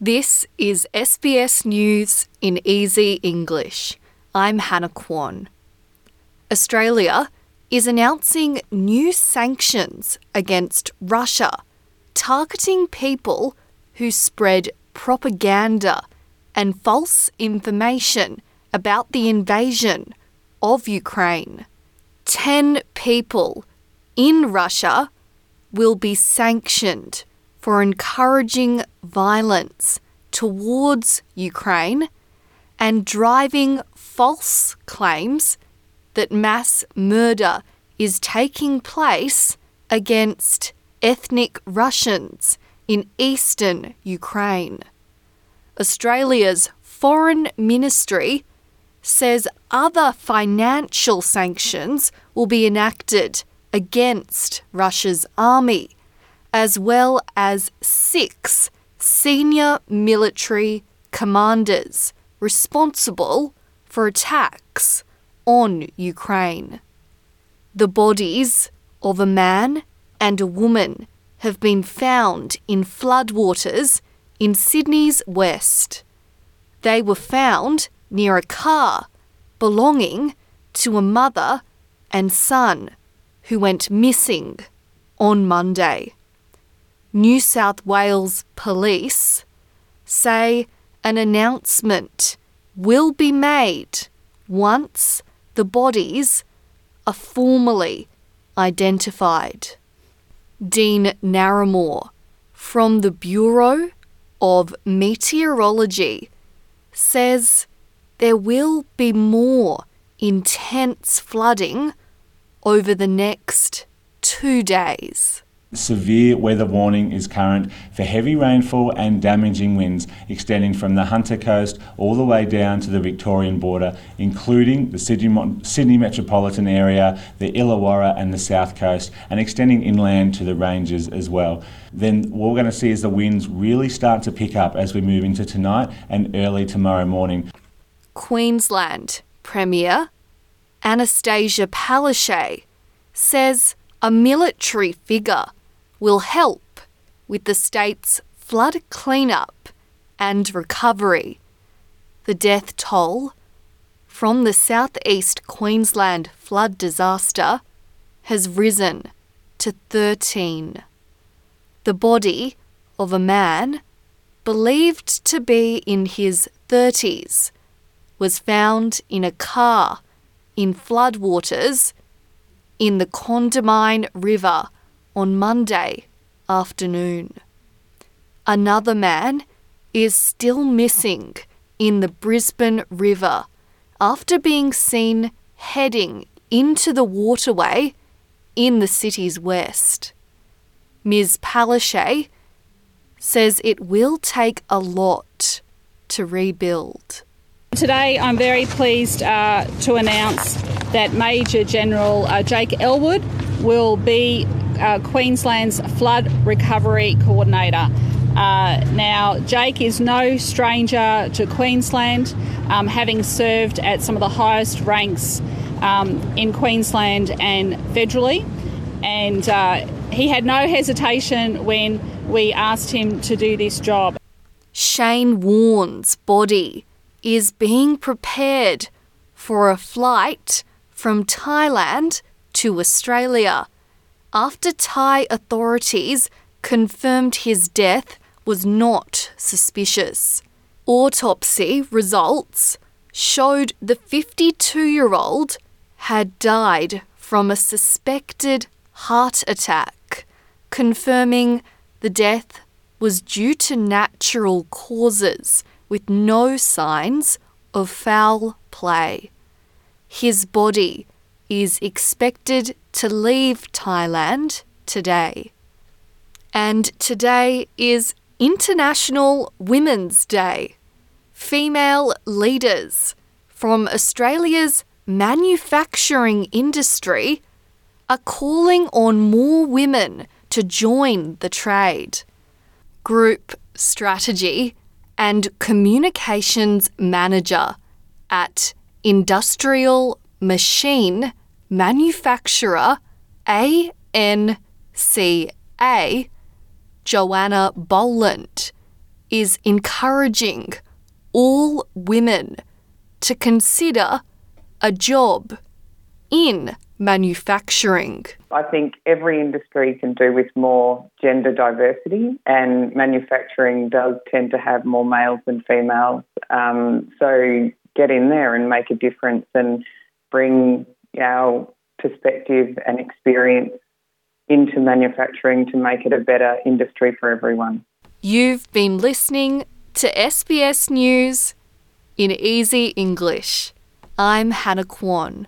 This is SBS News in Easy English. I'm Hannah Kwan. Australia is announcing new sanctions against Russia, targeting people who spread propaganda and false information about the invasion of Ukraine. Ten people in Russia will be sanctioned for encouraging violence towards Ukraine and driving false claims that mass murder is taking place against ethnic Russians in eastern Ukraine. Australia's Foreign Ministry says other financial sanctions will be enacted against Russia's army as well as six senior military commanders responsible for attacks on Ukraine. The bodies of a man and a woman have been found in floodwaters in Sydney's west. They were found near a car belonging to a mother and son who went missing on Monday. New South Wales Police say an announcement will be made once the bodies are formally identified. Dean Narramore from the Bureau of Meteorology says there will be more intense flooding over the next two days. Severe weather warning is current for heavy rainfall and damaging winds extending from the Hunter Coast all the way down to the Victorian border, including the Sydney, Sydney metropolitan area, the Illawarra, and the South Coast, and extending inland to the ranges as well. Then what we're going to see is the winds really start to pick up as we move into tonight and early tomorrow morning. Queensland Premier Annastacia Palaszczuk says a military figure will help with the state's flood cleanup and recovery. The death toll from the southeast Queensland flood disaster has risen to 13. The body of a man believed to be in his 30s was found in a car in floodwaters in the Condamine River on Monday afternoon. Another man is still missing in the Brisbane River after being seen heading into the waterway in the city's west. Ms. Palaszczuk says it will take a lot to rebuild. Today, I'm very pleased uh, to announce that Major General uh, Jake Ellwood will be uh, Queensland's Flood Recovery Coordinator. Uh, now, Jake is no stranger to Queensland, um, having served at some of the highest ranks um, in Queensland and federally. And uh, he had no hesitation when we asked him to do this job. Shane Warne's body is being prepared for a flight from Thailand to Australia after Thai authorities confirmed his death was not suspicious. Autopsy results showed the 52 year old had died from a suspected heart attack, confirming the death was due to natural causes with no signs of foul play. His body is expected to leave Thailand today. And today is International Women's Day. Female leaders from Australia's manufacturing industry are calling on more women to join the trade. Group Strategy and Communications Manager at Industrial Machine Manufacturer ANCA, Joanna Boland, is encouraging all women to consider a job in manufacturing. I think every industry can do with more gender diversity, and manufacturing does tend to have more males than females. Um, so get in there and make a difference and bring our perspective and experience into manufacturing to make it a better industry for everyone. You've been listening to SBS News in Easy English. I'm Hannah Kwan.